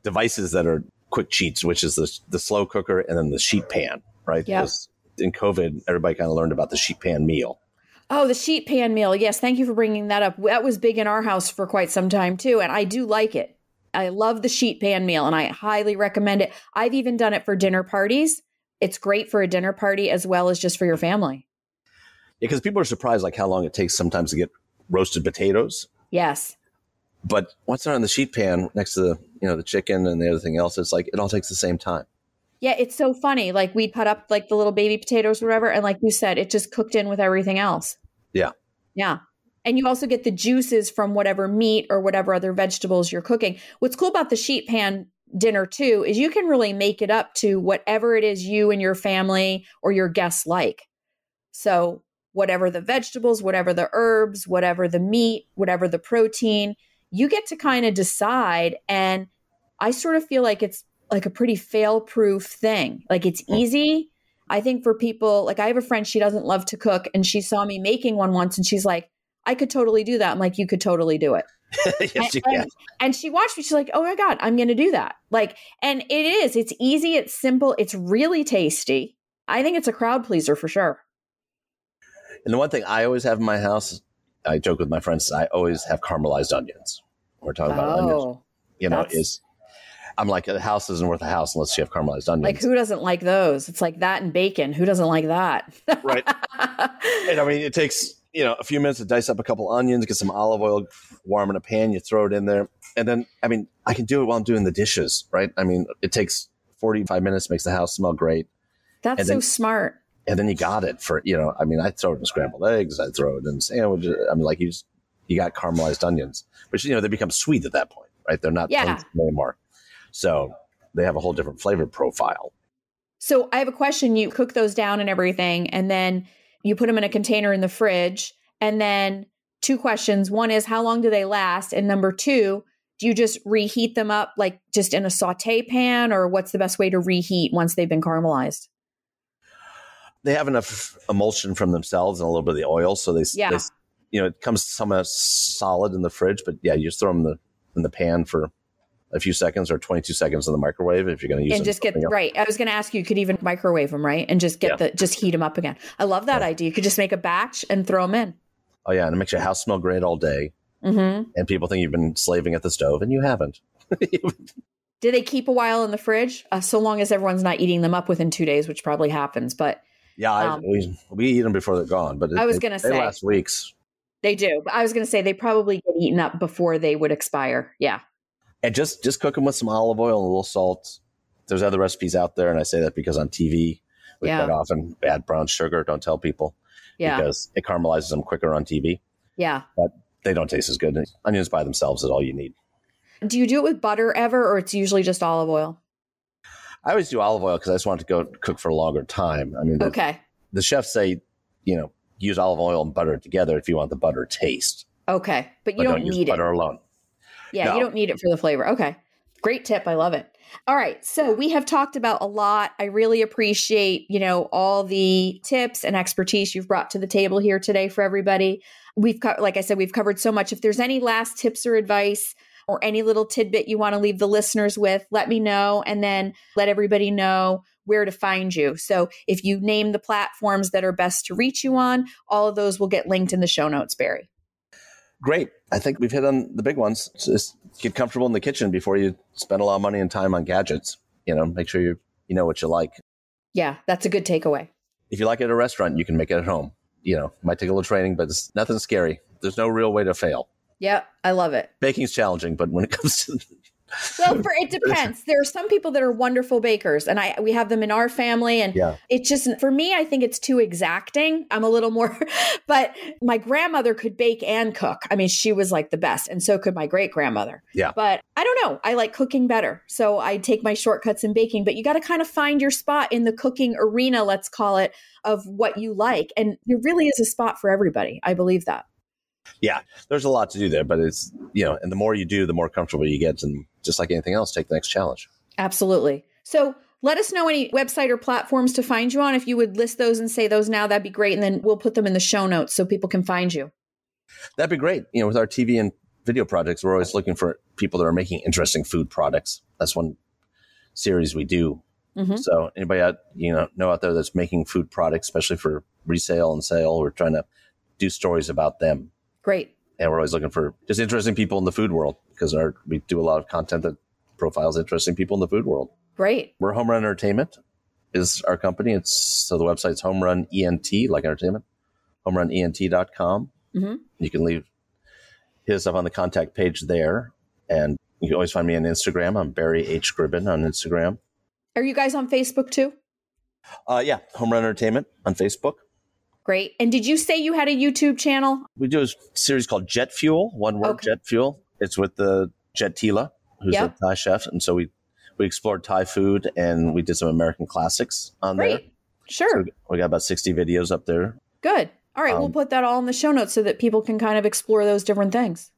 devices that are quick cheats, which is the, the slow cooker and then the sheet pan, right? Yeah. In COVID, everybody kind of learned about the sheet pan meal. Oh, the sheet pan meal. Yes, thank you for bringing that up. That was big in our house for quite some time too, and I do like it. I love the sheet pan meal and I highly recommend it. I've even done it for dinner parties. It's great for a dinner party as well as just for your family. Yeah, because people are surprised like how long it takes sometimes to get roasted potatoes. Yes. But once they're on the sheet pan next to the you know the chicken and the other thing else, it's like it all takes the same time. Yeah, it's so funny. Like we cut up like the little baby potatoes, or whatever, and like you said, it just cooked in with everything else. Yeah. Yeah. And you also get the juices from whatever meat or whatever other vegetables you're cooking. What's cool about the sheet pan dinner too is you can really make it up to whatever it is you and your family or your guests like. So, whatever the vegetables, whatever the herbs, whatever the meat, whatever the protein, you get to kind of decide. And I sort of feel like it's like a pretty fail proof thing. Like it's easy. I think for people, like I have a friend, she doesn't love to cook, and she saw me making one once, and she's like, I could totally do that. I'm like, you could totally do it. (laughs) yes, you and, can. and she watched me. She's like, oh my God, I'm going to do that. Like, and it is, it's easy, it's simple, it's really tasty. I think it's a crowd pleaser for sure. And the one thing I always have in my house, I joke with my friends, I always have caramelized onions. We're talking about onions. Oh, You know, is I'm like a house isn't worth a house unless you have caramelized onions. like who doesn't like those? It's like that and bacon. Who doesn't like that? (laughs) Right. And I mean, it takes you know a few minutes to dice up a couple onions, get some olive oil warm in a pan, you throw it in there, and then I mean, I can do it while I'm doing the dishes, right? I mean, it takes 45 minutes, makes the house smell great, That's so smart. And then you got it for you know. I mean, I throw it in scrambled eggs, I throw it in sandwiches. I mean, like you just you got caramelized onions, but you know they become sweet at that point, right? They're not Yeah. anymore, so they have a whole different flavor profile. So I have a question. You cook those down and everything, and then you put them in a container in the fridge. And then two questions. One is how long do they last? And number two, do you just reheat them up like just in a saute pan, or what's the best way to reheat once they've been caramelized? They have enough emulsion from themselves and a little bit of the oil, so they, Yeah. they you know, it comes somewhat solid in the fridge. But yeah, you just throw them in the in the pan for a few seconds or 22 seconds in the microwave if you're going to use and just get else. right. I was going to ask you, you could even microwave them, right? And just get Yeah. the just heat them up again. I love that idea. You could just make a batch and throw them in. Oh yeah, and it makes your house smell great all day, Mm-hmm. and people think you've been slaving at the stove, and you haven't. (laughs) Do they keep a while in the fridge? Uh, so long as everyone's not eating them up within two days, which probably happens. But yeah, I, Um, we we eat them before they're gone, but it, I was gonna they say. last weeks. They do. But I was going to say they probably get eaten up before they would expire. Yeah. And just just cook them with some olive oil and a little salt. There's other recipes out there, and I say that because on TV we Yeah. quite often add brown sugar. Don't tell people Yeah. because it caramelizes them quicker on TV. yeah. But they don't taste as good. Onions by themselves is all you need. Do you do it with butter ever, or it's usually just olive oil? I always do olive oil because I just want it to go cook for a longer time. I mean, the, Okay. the chefs say, you know, use olive oil and butter together if you want the butter taste. Okay. But you But don't, don't, use need it. butter alone. Yeah, No. you don't need it for the flavor. Okay. Great tip. I love it. All right. So we have talked about a lot. I really appreciate, you know, all the tips and expertise you've brought to the table here today for everybody. We've got, like I said, we've covered so much. If there's any last tips or advice or any little tidbit you want to leave the listeners with, let me know and then let everybody know where to find you. So if you name the platforms that are best to reach you on, all of those will get linked in the show notes, Barry. Great. I think we've hit on the big ones. Just get comfortable in the kitchen before you spend a lot of money and time on gadgets. You know, make sure you you know what you like. Yeah, that's a good takeaway. If you like it at a restaurant, you can make it at home. You know, might take a little training, but it's nothing scary. There's no real way to fail. Yeah, I love it. Baking's challenging, but when it comes to (laughs) Well, for it depends. There are some people that are wonderful bakers, and I we have them in our family, and yeah, it's just for me. I think it's too exacting. I'm a little more, (laughs) but my grandmother could bake and cook. I mean, she was like the best, and so could my great grandmother. Yeah. But I don't know. I like cooking better, so I take my shortcuts in baking. But you got to kind of find your spot in the cooking arena, let's call it, of what you like, and there really is a spot for everybody. I believe that. Yeah, there's a lot to do there, but it's you know, and the more you do, the more comfortable you get, and just like anything else, take the next challenge. Absolutely. So let us know any website or platforms to find you on. If you would list those and say those now, that'd be great. And then we'll put them in the show notes so people can find you. That'd be great. You know, with our TV and video projects, we're always looking for people that are making interesting food products. That's one series we do. Mhm. So anybody out, you know, know out there that's making food products, especially for resale and sale, we're trying to do stories about them. Great. And we're always looking for just interesting people in the food world because our, we do a lot of content that profiles interesting people in the food world. Great. We're Homerun Entertainment is our company. It's so the website's Homerun ENT, like entertainment, homerunent.com. Mm-hmm. You can leave hit us up on the contact page there. And you can always find me on Instagram. I'm Barry H. Gribbon on Instagram. Are you guys on Facebook too? Uh, yeah, Homerun Entertainment on Facebook. Great. And did you say you had a YouTube channel? We do a series called Jet Fuel, one word Okay. Jet Fuel. It's with the Jet Tila, who's Yep. a Thai chef. And so we, we explored Thai food and we did some American classics on there. Great. Sure. So we got about 60 videos up there. Good. All right. we'll Um, put that all in the show notes so that people can kind of explore those different things.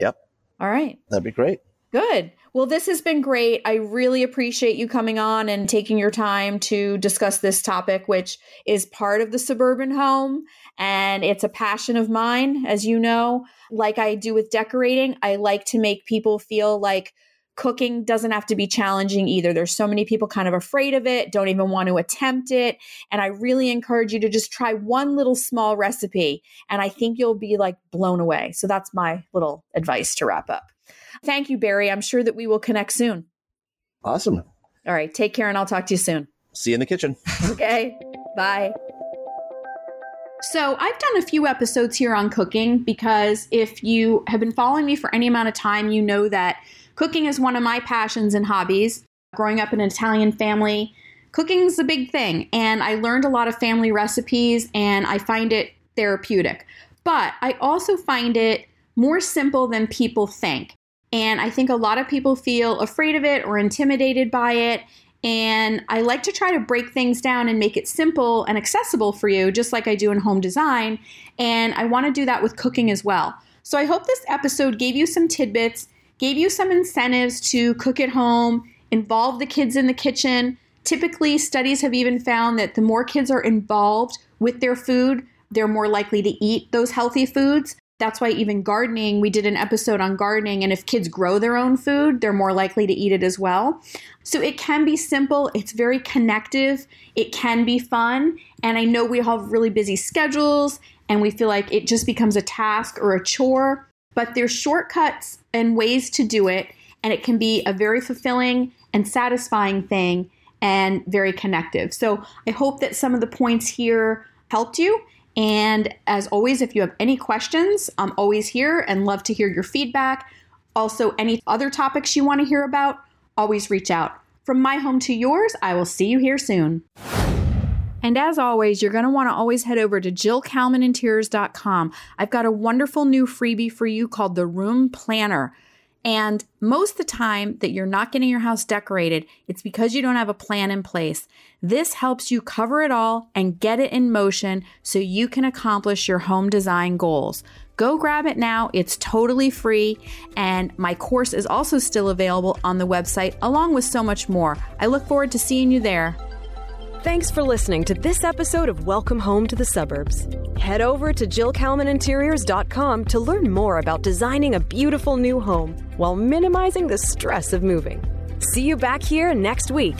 Yep. All right. That'd be great. Good. Well, this has been great. I really appreciate you coming on and taking your time to discuss this topic, which is part of the suburban home. And it's a passion of mine, as you know. Like I do with decorating, I like to make people feel like cooking doesn't have to be challenging either. There's so many people kind of afraid of it, don't even want to attempt it. And I really encourage you to just try one little small recipe. And I think you'll be like blown away. So that's my little advice to wrap up. Thank you, Barry. I'm sure that we will connect soon. Awesome. All right. Take care and I'll talk to you soon. See you in the kitchen. (laughs) Okay. Bye. So, I've done a few episodes here on cooking because if you have been following me for any amount of time, you know that cooking is one of my passions and hobbies. Growing up in an Italian family, cooking is a big thing. And I learned a lot of family recipes and I find it therapeutic. But I also find it more simple than people think. And I think a lot of people feel afraid of it or intimidated by it. And I like to try to break things down and make it simple and accessible for you, just like I do in home design. And I want to do that with cooking as well. So I hope this episode gave you some tidbits, gave you some incentives to cook at home, involve the kids in the kitchen. Typically, studies have even found that the more kids are involved with their food, they're more likely to eat those healthy foods. That's why even gardening, we did an episode on gardening, and if kids grow their own food, they're more likely to eat it as well. So it can be simple, it's very connective, it can be fun, and I know we all have really busy schedules and we feel like it just becomes a task or a chore, but there's shortcuts and ways to do it, and it can be a very fulfilling and satisfying thing and very connective. So I hope that some of the points here helped you. And as always, if you have any questions, I'm always here and love to hear your feedback. Also, any other topics you want to hear about, always reach out. From my home to yours, I will see you here soon. And as always, you're going to want to always head over to jillkalmaninteriors.com. I've got a wonderful new freebie for you called the Room Planner. And most the time that you're not getting your house decorated, it's because you don't have a plan in place. This helps you cover it all and get it in motion so you can accomplish your home design goals. Go grab it now. It's totally free. And my course is also still available on the website, along with so much more. I look forward to seeing you there. Thanks for listening to this episode of Welcome Home to the Suburbs. Head over to JillKalmanInteriors.com to learn more about designing a beautiful new home while minimizing the stress of moving. See you back here next week.